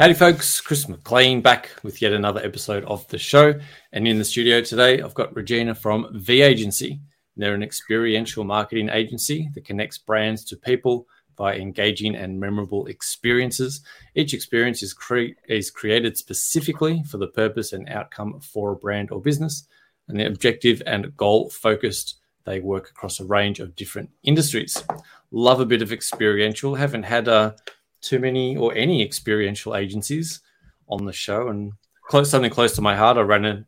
Howdy, folks. Chris McLean back with yet another episode of the show. And in the studio today, I've got Regina from VEE Agency. They're an experiential marketing agency that connects brands to people by engaging and memorable experiences. Each experience is, cre- is created specifically for the purpose and outcome for a brand or business. And they're objective and goal focused. They work across a range of different industries. Love a bit of experiential. Haven't had a too many or any experiential agencies on the show. And close, something close to my heart, I ran a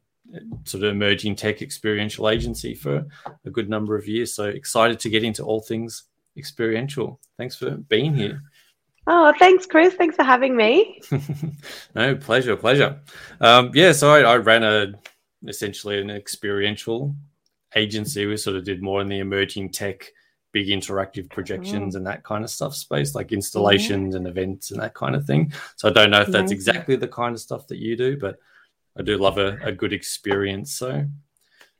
sort of emerging tech experiential agency for a good number of years. So excited to get into all things experiential. Thanks for being here. Oh, thanks, Chris. Thanks for having me. no, pleasure, pleasure. Um, yeah, so I, I ran a essentially an experiential agency. We sort of did more in the emerging tech big interactive projections mm. and that kind of stuff space, like installations and events and that kind of thing. So I don't know if that's exactly the kind of stuff that you do, but I do love a, a good experience. So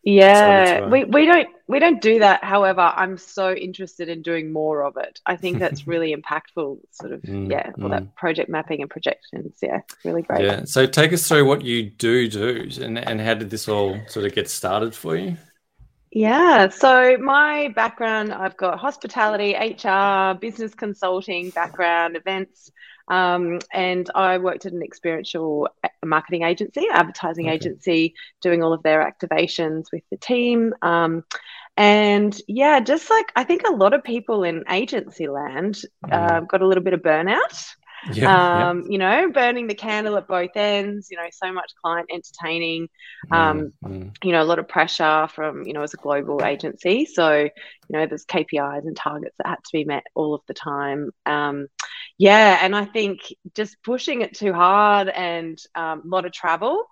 yeah, we, we don't we don't do that. However, I'm so interested in doing more of it. I think that's really impactful. Sort of mm, yeah, all mm. that project mapping and projections. Yeah, really great. Yeah. So take us through what you do do, and and how did this all sort of get started for you? Yeah, so my background, I've got hospitality, HR, business consulting background, events, um, and I worked at an experiential marketing agency, advertising okay. agency, doing all of their activations with the team. Um, and yeah, just like I think a lot of people in agency land uh, got a little bit of burnout. Yeah, um, yeah. you know, burning the candle at both ends, you know, so much client entertaining, um, mm, you know, a lot of pressure from, you know, as a global agency. So, you know, there's KPIs and targets that had to be met all of the time. Um, yeah, and I think just pushing it too hard and um, a lot of travel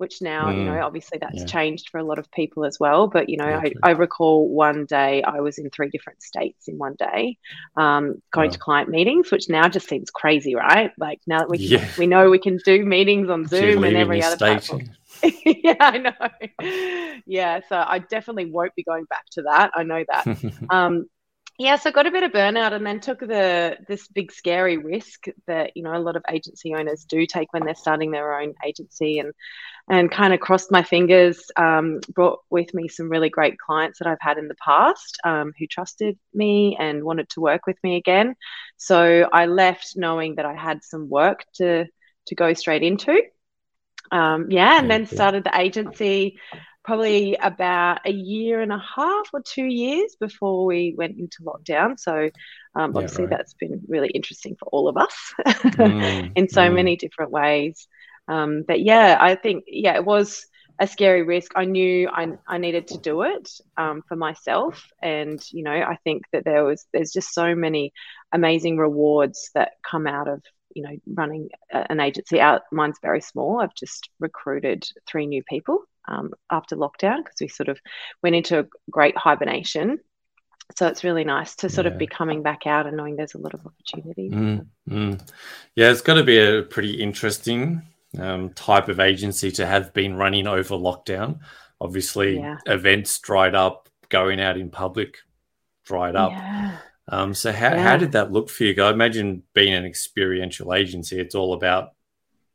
which now mm. you know mm. obviously that's yeah. changed for a lot of people as well but you know I, I, recall one day i was in three different states in one day um, going to client meetings which now just seems crazy right like now that we yeah. we know we can do meetings on zoom and every other platform yeah i know yeah so i definitely won't be going back to that i know that um, yeah, so got a bit of burnout and then took the this big scary risk that you know a lot of agency owners do take when they're starting their own agency and and kind of crossed my fingers. Um, brought with me some really great clients that I've had in the past um, who trusted me and wanted to work with me again. So I left knowing that I had some work to to go straight into. Um, yeah, and then started the agency probably about a year and a half or two years before we went into lockdown. So um, obviously yeah, right. that's been really interesting for all of us mm, in so mm. many different ways. Um, but yeah, I think yeah, it was a scary risk. I knew I, I needed to do it um, for myself, and you know, I think that there was there's just so many amazing rewards that come out of you know running an agency out. Mine's very small. I've just recruited three new people um, after lockdown because we sort of went into a great hibernation. So it's really nice to sort yeah. of be coming back out and knowing there's a lot of opportunity. Mm, mm. Yeah, it's got to be a pretty interesting um, type of agency to have been running over lockdown. Obviously, yeah. events dried up, going out in public dried up. Yeah. Um, so how, how did that look for you? I imagine being an experiential agency, it's all about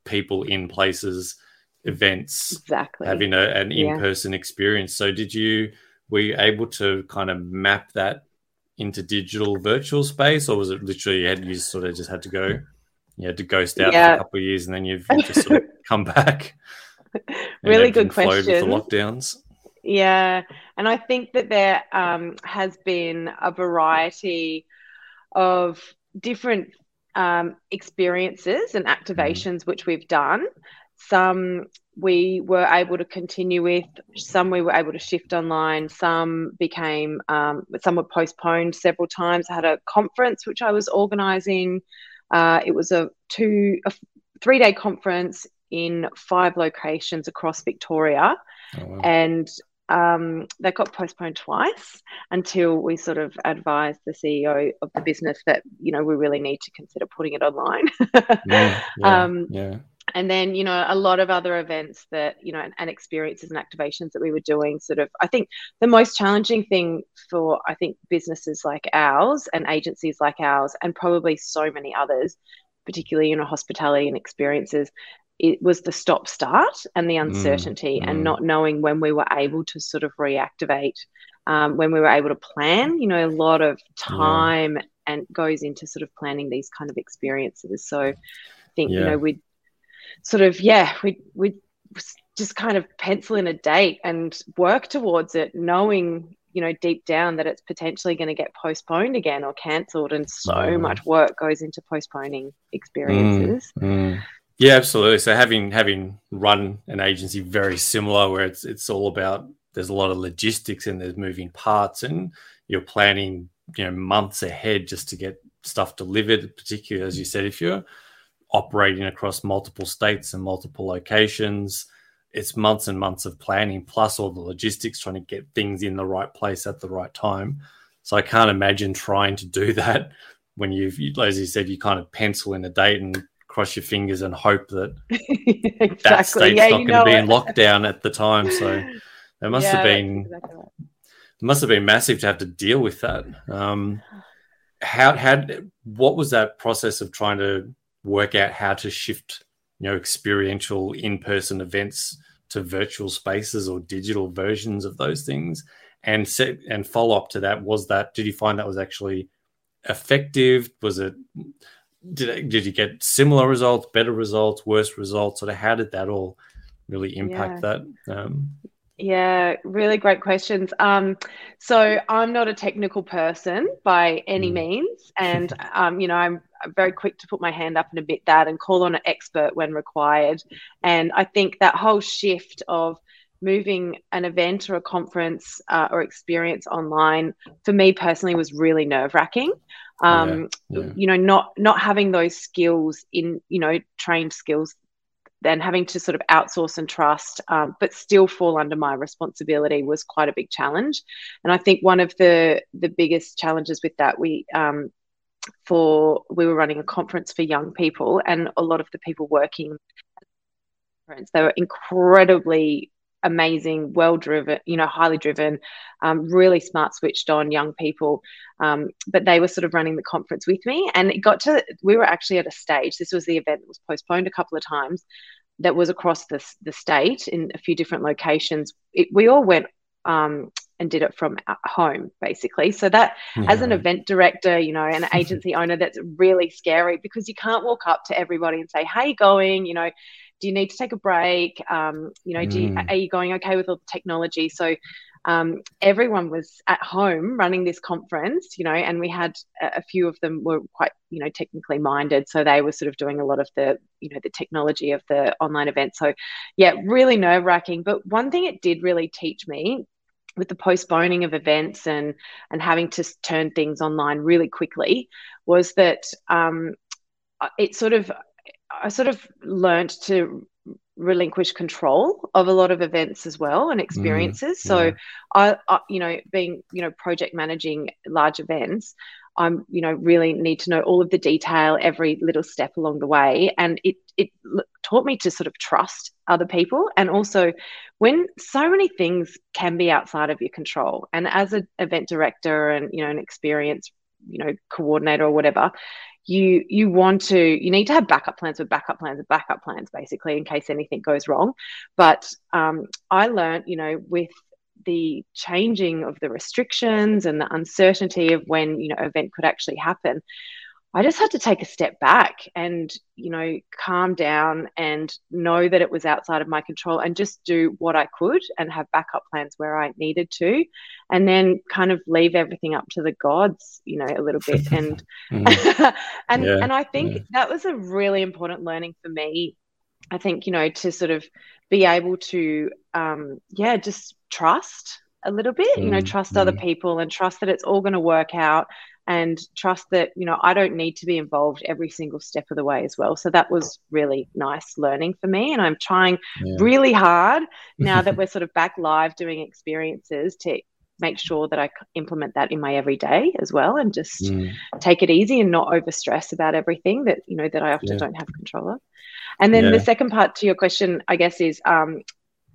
people in places events exactly. having a, an in-person yeah. experience. So did you were you able to kind of map that into digital virtual space or was it literally you had you sort of just had to go you had to ghost out yeah. for a couple of years and then you've, you've just sort of come back? Really good question with the lockdowns? Yeah and i think that there um, has been a variety of different um, experiences and mm-hmm. activations mm. which we've done some we were able to continue with, some we were able to shift online, some became, um, some were postponed several times. I had a conference which I was organising. Uh, it was a two, a three day conference in five locations across Victoria. Oh, wow. And um, that got postponed twice until we sort of advised the CEO of the business that you know we really need to consider putting it online. yeah, yeah, um, yeah and then you know a lot of other events that you know and, and, experiences and activations that we were doing sort of i think the most challenging thing for i think businesses like ours and agencies like ours and probably so many others particularly you know hospitality and experiences it was the stop start and the mm, uncertainty mm, and mm. not knowing when we were able to sort of reactivate um, when we were able to plan you know a lot of time yeah. and goes into sort of planning these kind of experiences so i think yeah. you know we sort of yeah we we just kind of pencil in a date and work towards it knowing you know deep down that it's potentially going to get postponed again or cancelled and so mm. much work goes into postponing experiences mm, mm. Yeah absolutely. So having having run an agency very similar where it's it's all about there's a lot of logistics and there's moving parts and you're planning you know months ahead just to get stuff delivered particularly as you said if you're operating across multiple states and multiple locations it's months and months of planning plus all the logistics trying to get things in the right place at the right time. So i can't imagine trying to do that when you've as you said you kind of pencil in a date and cross your fingers and hope that exactly. that state's yeah, not going to be it. in lockdown at the time so it must yeah, have been exactly right. it must have been massive to have to deal with that um how had what was that process of trying to work out how to shift you know experiential in-person events to virtual spaces or digital versions of those things and set and follow up to that was that did you find that was actually effective was it did, it, did you get similar results better results worse results sort of how did that all really impact yeah. that um, yeah, really great questions. Um, so I'm not a technical person by any mm. means, and um, you know I'm very quick to put my hand up and admit that, and call on an expert when required. And I think that whole shift of moving an event or a conference uh, or experience online for me personally was really nerve wracking. Um, yeah, yeah. You know, not not having those skills in you know trained skills then having to sort of outsource and trust, um, but still fall under my responsibility was quite a big challenge. And I think one of the the biggest challenges with that we um, for we were running a conference for young people, and a lot of the people working they were incredibly amazing, well driven, you know, highly driven, um, really smart, switched on young people. Um, but they were sort of running the conference with me. And it got to, we were actually at a stage, this was the event that was postponed a couple of times, that was across the, the state in a few different locations. It, we all went um, and did it from home basically so that yeah. as an event director you know an agency owner that's really scary because you can't walk up to everybody and say how you going you know do you need to take a break? Um, you know, do you, mm. are you going okay with all the technology? So um, everyone was at home running this conference, you know, and we had a, a, few of them were quite, you know, technically minded. So they were sort of doing a lot of the, you know, the technology of the online event. So yeah, really nerve wracking. But one thing it did really teach me with the postponing of events and and having to turn things online really quickly was that um, it sort of I sort of learned to relinquish control of a lot of events as well and experiences. Mm, yeah. So I, I, you know, being, you know, project managing large events, I'm, you know, really need to know all of the detail, every little step along the way. And it, it taught me to sort of trust other people. And also when so many things can be outside of your control. And as an event director and, you know, an experience, you know, coordinator or whatever, you you want to you need to have backup plans with backup plans with backup plans basically in case anything goes wrong. But um, i learned you know with the changing of the restrictions and the uncertainty of when you know event could actually happen I just had to take a step back and, you know, calm down and know that it was outside of my control and just do what I could and have backup plans where I needed to. And then kind of leave everything up to the gods, you know, a little bit. And mm. and yeah, and I think yeah. that was a really important learning for me. I think, you know, to sort of be able to um, yeah, just trust a little bit, mm. you know, mm, trust mm. other people and trust that it's all going to work out and trust that you know I don't need to be involved every single step of the way as well. So that was really nice learning for me, and I'm trying yeah. really hard now that we're sort of back live doing experiences to make sure that I implement that in my everyday as well, and just mm. take it easy and not over stress about everything that you know that I often yeah. don't have control of. And then yeah. the second part to your question, I guess, is um,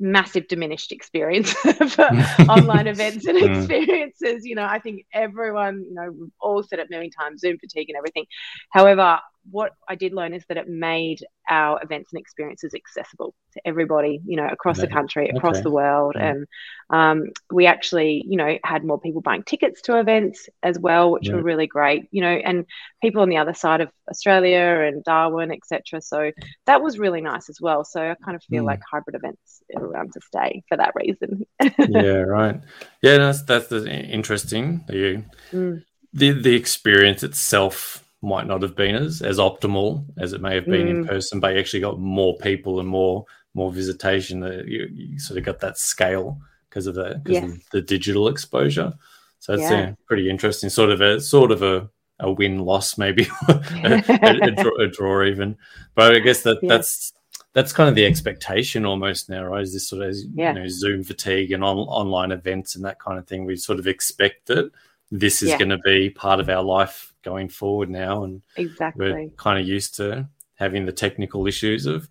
massive diminished experience for online events and experiences. You know, I think everyone, you know, we've all said it a million times, Zoom fatigue and everything. However, what I did learn is that it made our events and experiences accessible to everybody, you know, across the country, across okay. the world. And um, we actually, you know, had more people buying tickets to events as well, which were really great, you know, and people on the other side of Australia and Darwin, etc. So that was really nice as well. So I kind of feel mm. like hybrid events are around to stay for that reason. yeah, right. Yeah, that's that's interesting. You, mm. the the experience itself might not have been as as optimal as it may have been mm. in person, but you actually got more people and more more visitation. That you, you sort of got that scale because of the because yes. of the digital exposure. So it's yeah. pretty interesting. Sort of a sort of a a win loss maybe a, a, a, draw, a, draw, even. But I guess that yeah. that's that's kind of the expectation almost now, right? Is this sort of yeah. you know Zoom fatigue and on, online events and that kind of thing? We sort of expect that this is yeah. going to be part of our life going forward now, and exactly we're kind of used to having the technical issues of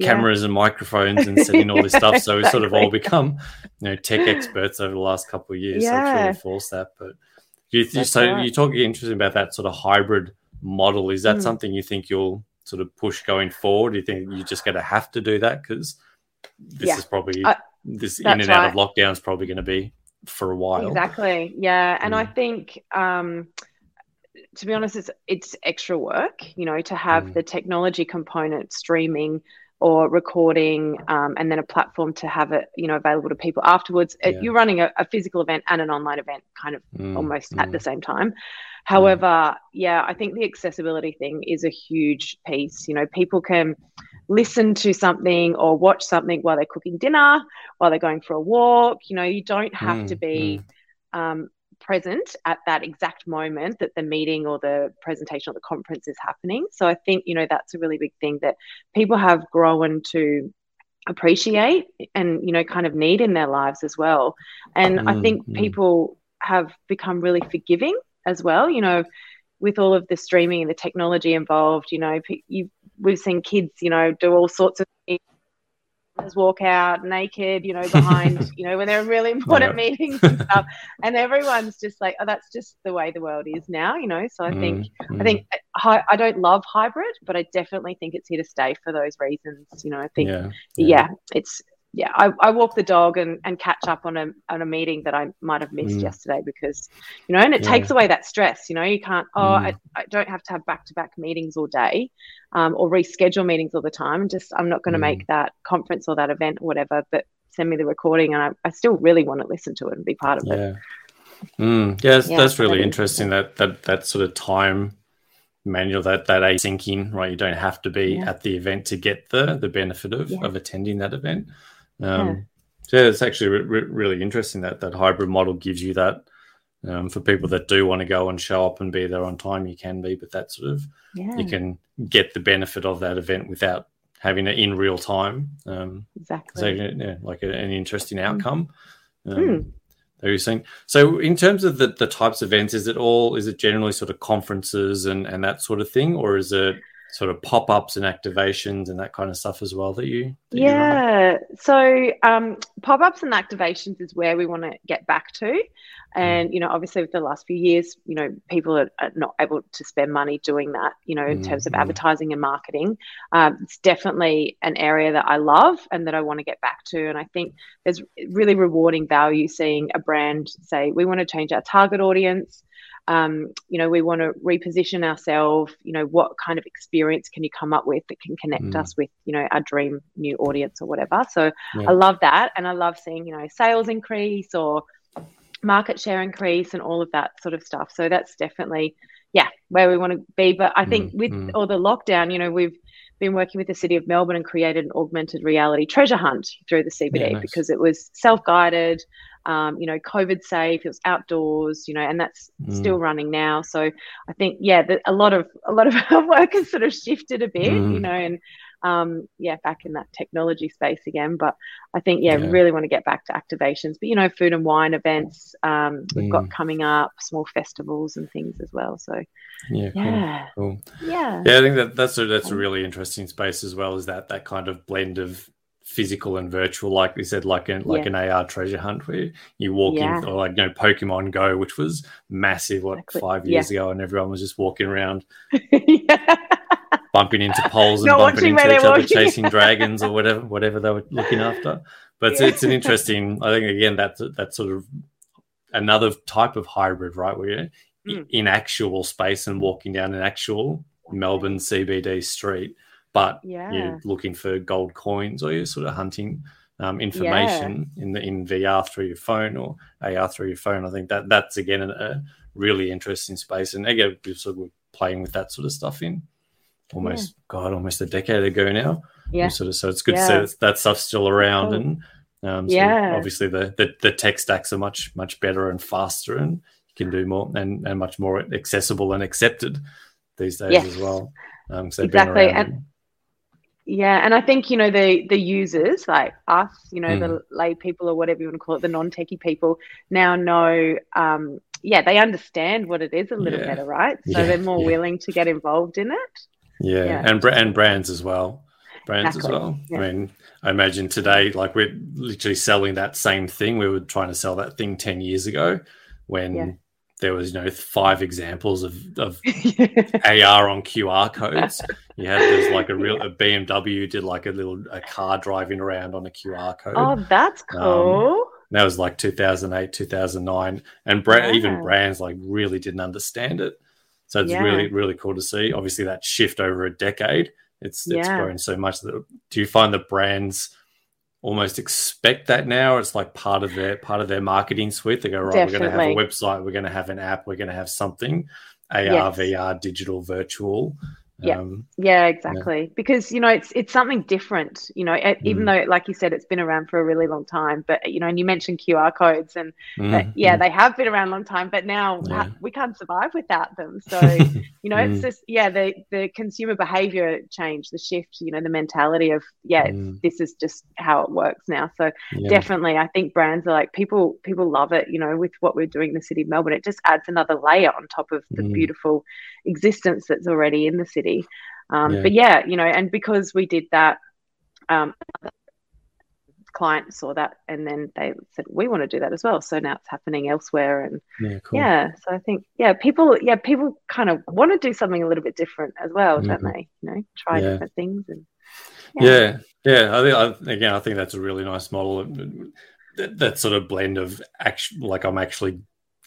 cameras yeah. and microphones and setting all this stuff. So we sort of all become, you know, tech experts over the last couple of years. Yeah. So it's really forced that. But you, you so right. you talk interesting about that sort of hybrid model. Is that mm. something you think you'll sort of push going forward? Do you think you're just going to have to do that because this yeah. is probably uh, this in and out of lockdown is probably going to be for a while. Exactly. Yeah, and mm. I think. um to be honest, it's it's extra work, you know, to have mm. the technology component streaming or recording, um, and then a platform to have it, you know, available to people afterwards. Yeah. You're running a, a, physical event and an online event, kind of mm. almost mm. at the same time. However, yeah, I think the accessibility thing is a huge piece. You know, people can listen to something or watch something while they're cooking dinner, while they're going for a walk. You know, you don't have mm, to be mm. um, present at that exact moment that the meeting or the presentation or the conference is happening. So I think, you know, that's a really big thing that people have grown to appreciate and, you know, kind of need in their lives as well. And mm, I think mm. people have become really forgiving as well, you know, with all of the streaming and the technology involved, you know, you, we've seen kids, you know, do all sorts of things walk out naked, you know, behind, you know, when they're really important yeah. meetings and stuff. And everyone's just like, oh, that's just the way the world is now, you know. So I think, mm, I think I, I don't love hybrid, but I definitely think it's here to stay for those reasons. You know, I think, yeah, yeah. yeah it's yeah, I, I walk the dog and, and catch up on a on a meeting that I might have missed mm. yesterday because, you know, and it yeah. takes away that stress. You know, you can't. Oh, mm. I, I don't have to have back to back meetings all day, um, or reschedule meetings all the time. Just I'm not going to mm. make that conference or that event or whatever. But send me the recording, and I, I still really want to listen to it and be part of yeah. it. Mm. Yeah, yeah, that's really interesting. That that that sort of time manual that that asyncing right you don't have to be yeah. at the event to get the the benefit of, yeah. of attending that event um, yeah. So yeah, it's actually re- really interesting that that hybrid model gives you that. Um, for people that do want to go and show up and be there on time, you can be, but that sort of yeah. you can get the benefit of that event without having it in real time. Um, exactly. So yeah, like a, an interesting mm. outcome. Um, mm. That you're saying. So in terms of the, the types of events, is it all is it generally sort of conferences and, and that sort of thing, or is it sort of pop ups and activations and that kind of stuff as well that you that yeah you so um, pop ups and activations is where we want to get back to mm. and you know obviously with the last few years you know people are, are not able to spend money doing that you know in mm-hmm. terms of mm. advertising and marketing um, it's definitely an area that i love and that i want to get back to and i think there's really rewarding value seeing a brand say we want to change our target audience um, you know, we want to reposition ourselves. You know, what kind of experience can you come up with that can connect mm. us with, you know, our dream new audience or whatever. So yeah. I love that, and I love seeing, you know, sales increase or market share increase and all of that sort of stuff. So that's definitely, yeah, where we want to be. But I think mm. with mm. all the lockdown, you know, we've been working with the city of Melbourne and created an augmented reality treasure hunt through the CBD yeah, nice. because it was self guided um, you know, COVID safe. It was outdoors, you know, and that's mm. still running now. So I think, yeah, the, a lot of a lot of our work has sort of shifted a bit, mm. you know, and um, yeah, back in that technology space again. But I think, yeah, yeah. really want to get back to activations. But you know, food and wine events um, we've mm. got coming up, small festivals and things as well. So yeah, yeah, cool. cool. yeah, yeah. I think that that's a, that's a really interesting space as well. Is that that kind of blend of physical and virtual, like we said, like an like yeah. an AR treasure hunt where you walk yeah. in, or like you know Pokemon Go, which was massive, what exactly. five years yeah. ago, and everyone was just walking around. bumping into poles and Not bumping into each other, chasing dragons or whatever, whatever they were looking after. But it's, it's an interesting. I think again that's that's sort of another type of hybrid, right? Where you're Mm. in actual space and walking down an actual Melbourne CBD street, but Yeah. you're looking for gold coins or you're sort of hunting um, information in the in VR through your phone or AR through your phone. I think that that's again a, really interesting space, and again, we're sort of playing with that sort of stuff in almost God, almost a decade ago now. Yeah. Sort of, so it's good Yeah. to see that, that stuff's still around, Cool. and um, so Yeah. obviously the, the the tech stacks are much much better and faster, and you can do more and, and much more accessible and accepted these days Yes. as well. Um, so Exactly, and- Yeah, and I think you know the the users like us, you know, Mm. the lay people or whatever you want to call it, the non-techie people now know. Um, yeah, they understand what it is a little Yeah. better, right? So Yeah, they're more yeah. willing to get involved in it. Yeah, and br- and brands as well. Brands Exactly, as well. I mean, I imagine today, like we're literally selling that same thing. We were trying to sell that thing ten years ago, when. There was you know five examples of of AR on QR codes. You had there's like a real a BMW did like a little a car driving around on a QR code. oh, that's Um, cool. That was like 2008, 2009, and bra- Yeah. even brands like really didn't understand it. So it's Yeah. really really cool to see. Obviously, that shift over a decade, it's it's Yeah. grown so much that do you find the brands almost expect that now? It's like part of their part of their marketing suite. They go right, we're going to have a website, we're going to have an app, we're going to have something AR, Yes. VR, digital, virtual. Yeah. Um, Yeah, exactly. Because you know it's it's something different. You know, e- even Mm. though, like you said, it's been around for a really long time. But you know, and you mentioned QR codes, and mm, yeah, mm. they have been around a long time. But now Yeah. we can't survive without them. So you know, it's Mm. just yeah, the the consumer behavior change, the shift. You know, the mentality of yeah, Mm. this is just how it works now. So Yeah. definitely, I think brands are like people. People love it. You know, with what we're doing in the city of Melbourne, it just adds another layer on top of the Mm. beautiful existence that's already in the city. Um, Yeah. But yeah, you know, and because we did that, um, client saw that and then they said we want to do that as well. So now it's happening elsewhere, and Yeah, cool. yeah, so I think yeah, people yeah people kind of want to do something a little bit different as well, don't Mhm. they? You know, try Yeah. different things and Yeah, yeah. I think I, again, I think that's a really nice model. That, that sort of blend of action, like I'm actually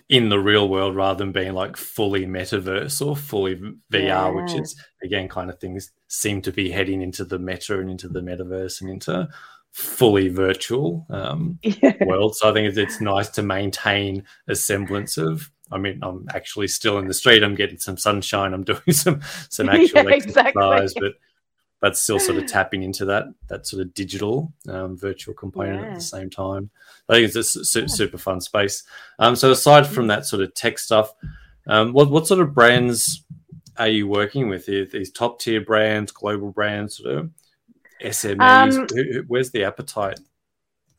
in the real world rather than being like fully metaverse or fully VR, which is again kind of things seem to be heading into the meta and into the metaverse and into fully virtual um, yeah, world. So I think it's, it's nice to maintain a semblance of. I mean, I'm actually still in the street. I'm getting some sunshine. I'm doing some some actual Yeah, exactly. exercise, but but still sort of tapping into that that sort of digital um, virtual component at the same time. I think it's a su- su- super fun space. Um, so aside from that sort of tech stuff, um, what what sort of brands are you working with? Are these top tier brands, global brands, sort of SMEs? Um, Where's the appetite?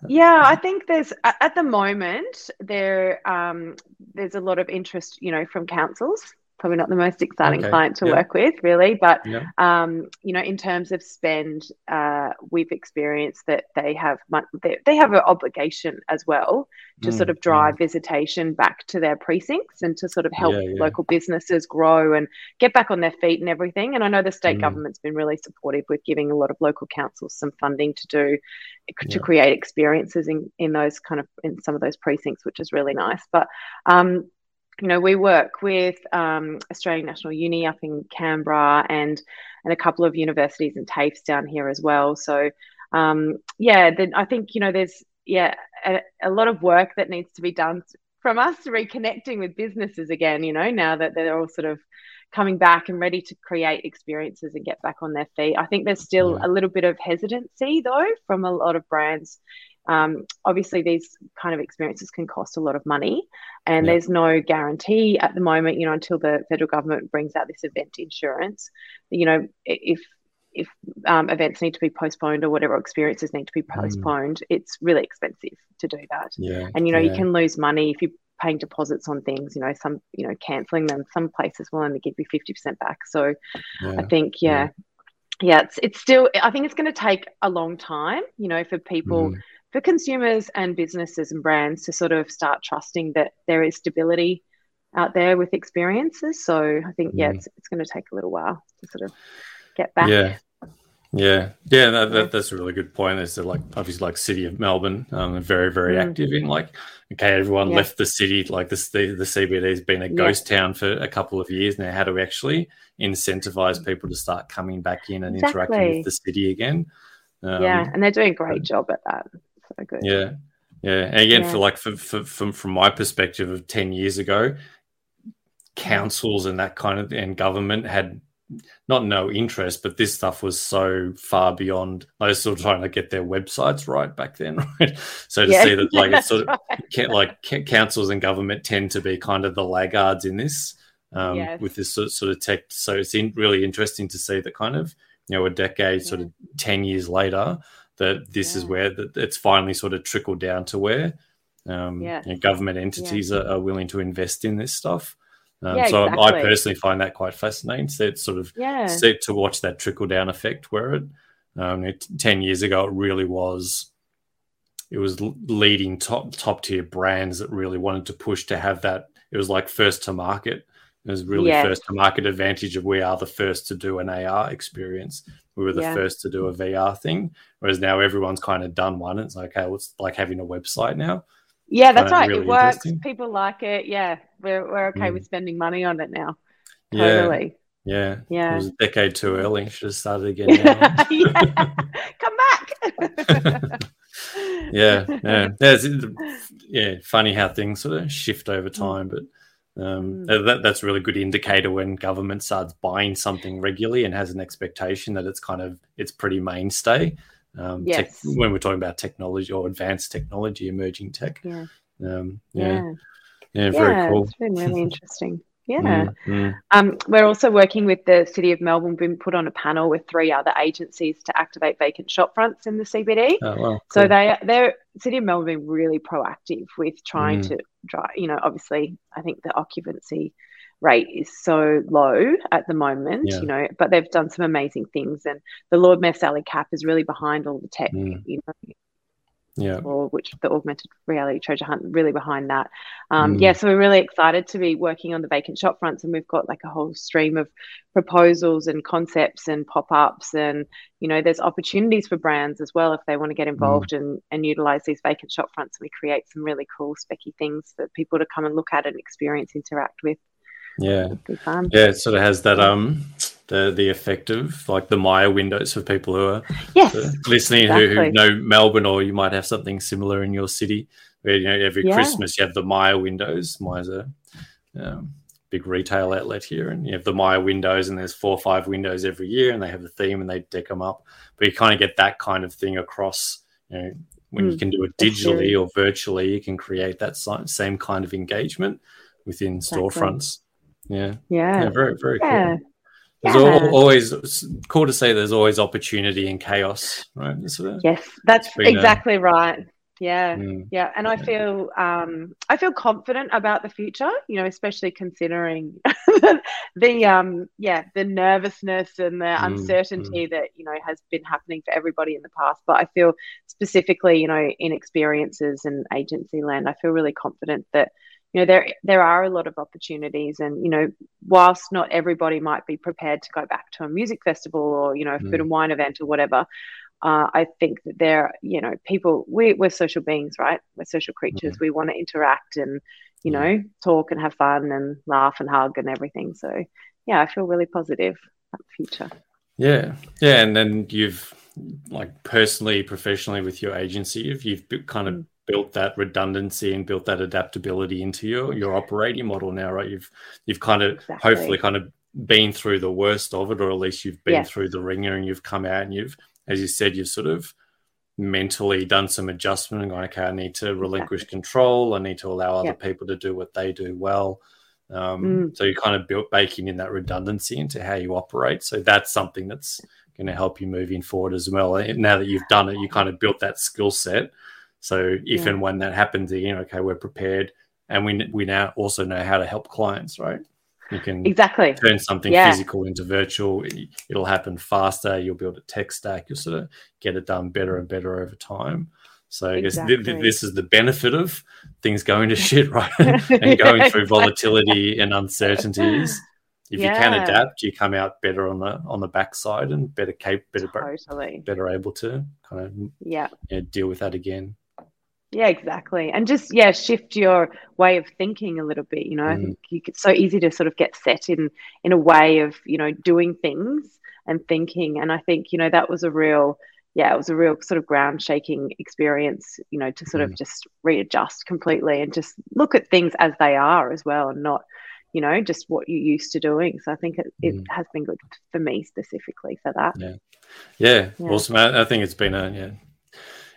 Yeah, I think there's at at the moment there um, there's a lot of interest, you know, from councils. Probably not the most exciting Okay, client to yeah. work with, really, but Yeah. um, you know, in terms of spend, uh, we've experienced that they have they, they have an obligation as well to sort Mm, of drive visitation back to their precincts and to sort of help Yeah, yeah. local businesses grow and get back on their feet and everything. And I know the state Mm. government's been really supportive with giving a lot of local councils some funding to do to create experiences in in those kind of in some of those precincts, which is really nice. But um, you know, we work with um, Australian National Uni up in Canberra and and a couple of universities and TAFEs down here as well. So um, yeah, then I think you know there's yeah a, a lot of work that needs to be done from us reconnecting with businesses again. You know, now that they're all sort of coming back and ready to create experiences and get back on their feet. I think there's still Yeah. a little bit of hesitancy though from a lot of brands. Um, obviously, these kind of experiences can cost a lot of money, and Yeah. there's no guarantee at the moment. You know, until the federal government brings out this event insurance. You know, if if um, events need to be postponed or whatever experiences need to be Mm. postponed, it's really expensive to do that Yeah. and you know you can lose money if you're paying deposits on things you know some you know canceling them some places will only give you 50% back so i think yeah yeah, it's it's still i think it's going to take a long time you know for people Mhm. for consumers and businesses and brands to sort of start trusting that there is stability out there with experiences so i think yeah Mm. it's, it's going to take a little while to sort of get back. Yeah. Yeah, yeah, that, that, that's a really good point. That like obviously like City of Melbourne, um, very very mm. active in like okay, everyone yeah. left the city, like this the, the CBD has been a ghost yeah. town for a couple of years now. How do we actually incentivize people to start coming back in and exactly. interacting with the city again? Um, yeah, and they're doing a great job at that. So good. Yeah, yeah, and again yeah. for like for, for, from from my perspective of ten years ago, councils and that kind of and government had not no interest, but this stuff was so far beyond. I was still trying to get their websites right back then, right? So to yeah, see that, like, it's sort of right. like councils and government tend to be kind of the laggards in this, um, yes. with this sort of, tech. So it's in, really interesting to see that kind of, you know, a decade, yeah. sort of ten years later, that this yeah. is where that it's finally sort of trickled down to where, um. You know, government entities are, are willing to invest in this stuff. Um, yeah, so exactly. I personally find that quite fascinating. So it's sort of yeah. set to watch that trickle down effect where it, um, it, 10 years ago, it really was, it was leading top, top tier brands that really wanted to push to have that. It was like first to market. It was really yeah. first to market advantage of we are the first to do an AR experience. We were the yeah. first to do a VR thing. Whereas now everyone's kind of done one. It's like, okay, well, it's like having a website now. Yeah, that's right. Really it works. People like it. Yeah, we're we're okay mm. with spending money on it now. Totally. Yeah. Yeah. It was a decade too early. Should have started again. yeah. Come back. yeah. Yeah. There's, yeah. Funny how things sort of shift over mm. time, but. Um, mm. that, that's a really good indicator when government starts buying something regularly and has an expectation that it's kind of it's pretty mainstay um, yes. tech, when we're talking about technology or advanced technology, emerging tech. Yeah. Um, yeah. yeah. Yeah. very cool. It's been really interesting. Yeah. Mm, mm. Um, we're also working with the City of Melbourne, We've been put on a panel with three other agencies to activate vacant shop fronts in the CBD. Oh, wow, cool. So they, they're City of Melbourne been really proactive with trying mm. to drive, you know, obviously, I think the occupancy rate is so low at the moment, yeah. you know, but they've done some amazing things. And the Lord Mayor Sally Capp is really behind all the tech, mm. you know, yeah, or which the augmented reality treasure hunt really behind that. Um, mm. Yeah, so we're really excited to be working on the vacant shop fronts, and we've got like a whole stream of proposals and concepts and pop ups, and you know, there's opportunities for brands as well if they want to get involved mm. and and utilize these vacant shop fronts. And we create some really cool specky things for people to come and look at and experience, interact with. Yeah, yeah, it sort of has that um the the effect of like the Myer windows for people who are yes, listening exactly. who, who, know Melbourne or you might have something similar in your city where you know every yeah. Christmas you have the Myer windows. Myer's a um, big retail outlet here, and you have the Myer windows, and there's four or five windows every year, and they have a theme and they deck them up. But you kind of get that kind of thing across. You know, when mm, you can do it digitally or virtually, you can create that same kind of engagement within exactly. storefronts. Yeah. Yeah. yeah very, very yeah. cool. There's yeah. always cool to say there's always opportunity in chaos, right? Of, yes, that's exactly a, right. Yeah, mm, yeah, and I feel um, I feel confident about the future. You know, especially considering the um, yeah the nervousness and the mm, uncertainty mm. that you know has been happening for everybody in the past. But I feel specifically, you know, in experiences and agency land, I feel really confident that you know there there are a lot of opportunities and you know whilst not everybody might be prepared to go back to a music festival or you know a mm. food and wine event or whatever uh, I think that there you know people we, we're social beings right? We're social creatures. Mm-hmm. we want to interact and you know talk and have fun and laugh and hug and everything. So yeah I feel really positive about the future. Yeah. Yeah. And then you've like personally professionally with your agency you've, you've kind of mm built that redundancy and built that adaptability into your your operating model now, right? You've you've kind of exactly. hopefully kind of been through the worst of it, or at least you've been through the ringer and you've come out and you've, as you said, you've sort of mentally done some adjustment and gone, okay, I need to relinquish exactly. control. I need to allow other people to do what they do well. Um, mm. So you kind of built baking in that redundancy into how you operate. So that's something that's going to help you moving forward as well. Now that you've done it, you kind of built that skill set so if yeah. and when that happens again, okay, we're prepared, and we we now also know how to help clients, right? You can exactly turn something yeah. physical into virtual. It'll happen faster. You'll build a tech stack. You'll sort of get it done better and better over time. So I exactly. guess th- th- this is the benefit of things going to shit, right? and going through volatility and uncertainties. if yeah. you can adapt, you come out better on the on the backside and better cap better totally. better able to kind of yeah you know, deal with that again. Yeah, exactly. And just yeah, shift your way of thinking a little bit. You know, mm. I think you, it's so easy to sort of get set in in a way of you know doing things and thinking. And I think you know that was a real yeah, it was a real sort of ground shaking experience. You know, to sort mm. of just readjust completely and just look at things as they are as well, and not you know, just what you're used to doing. So I think it, it mm. has been good for me specifically for that. Yeah. Yeah. yeah. Awesome. I, I think it's been a, yeah,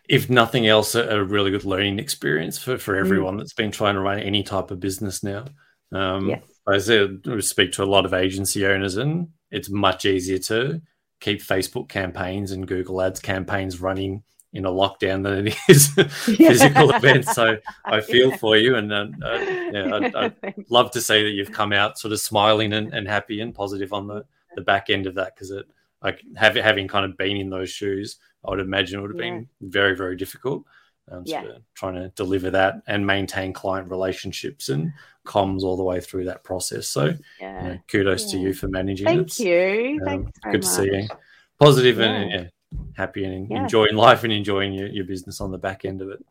if nothing else, a, really good learning experience for, for mm. everyone mm. that's been trying to run any type of business now. Um, yes. I said, we speak to a lot of agency owners, and it's much easier to keep Facebook campaigns and Google Ads campaigns running in a lockdown than it is physical events. So I feel for you, and uh, uh, yeah, I'd, I'd, love to say that you've come out sort of smiling and, and happy and positive on the, the back end of that because it like have, having kind of been in those shoes, I would imagine it would have yeah. been very very difficult. Um, yeah. trying to deliver that and maintain client relationships and comms all the way through that process. So, yeah. you know, kudos yeah. to you for managing Thank it. Thank you. Um, Thanks good much. to see you. Positive and happy and yeah. enjoying life and enjoying your, your business on the back end of it.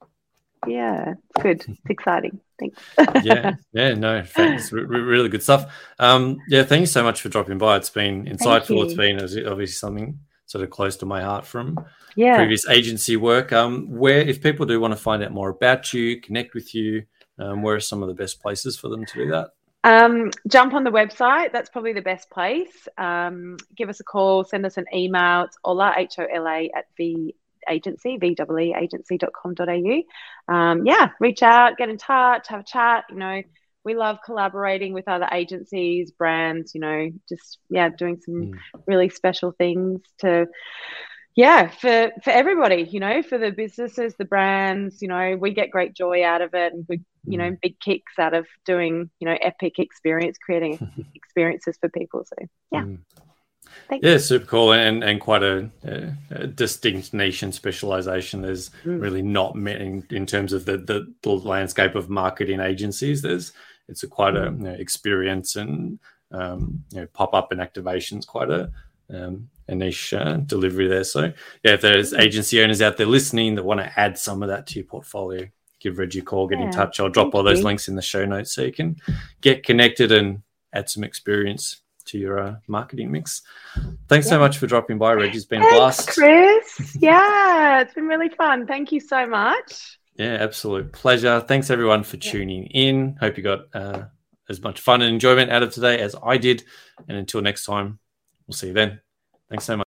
Yeah, it's good. It's exciting. Thanks. yeah, yeah, no, thanks. R- really good stuff. Um, yeah, thank you so much for dropping by. It's been insightful. It's been obviously something sort of close to my heart from yeah. previous agency work. Um, where if people do want to find out more about you, connect with you, um, where are some of the best places for them to do that? Um, jump on the website. That's probably the best place. Um, give us a call, send us an email. It's Ola, H O L A, at VEE agency, V-E-E agency.com.au. Um, yeah, reach out, get in touch, have a chat. You know, we love collaborating with other agencies, brands, you know, just, yeah, doing some mm. really special things to yeah for for everybody you know for the businesses the brands you know we get great joy out of it and we you know mm. big kicks out of doing you know epic experience creating experiences for people so yeah mm. Yeah, super cool, and and quite a, a distinct niche and specialization. There's mm. really not many in terms of the, the, the landscape of marketing agencies. There's it's a quite a you know, experience and um, you know pop up and activations. Quite a um, a niche uh, delivery there. So, yeah, if there's agency owners out there listening that want to add some of that to your portfolio, give Reggie a call, get yeah. in touch. I'll drop all those links in the show notes so you can get connected and add some experience to your uh, marketing mix. Thanks yeah. so much for dropping by, Reggie. It's been Thanks, a blast. Chris. Yeah, it's been really fun. Thank you so much. Yeah, absolute pleasure. Thanks everyone for tuning in. Hope you got uh, as much fun and enjoyment out of today as I did. And until next time, we'll see you then. Thanks so much.